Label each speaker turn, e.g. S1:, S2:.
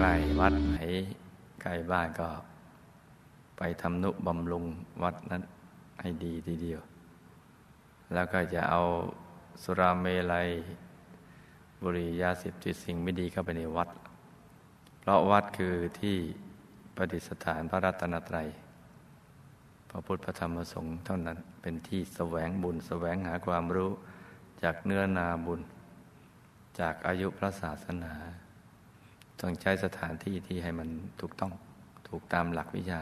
S1: ใกล้วัดไหนใกล้บ้านก็ ไปทำนุบำรุงวัดนั้นให้ดีทีเดียว แล้วก็จะเอาสุราเมลัย บุรียาสิบติดสิ่งไม่ดีเข้าไปในวัด เพราะวัดคือที่ประดิษฐานพระรัตนตรัย พระพุทธพระธรรมพระสงฆ์เท่านั้นเป็นที่แสวงบุญแสวงหาความรู้จากเนื้อนาบุญ จากอายุพระศาสนา ต้องใช้สถานที่ที่ให้มันถูกต้องถูกตามหลักวิชา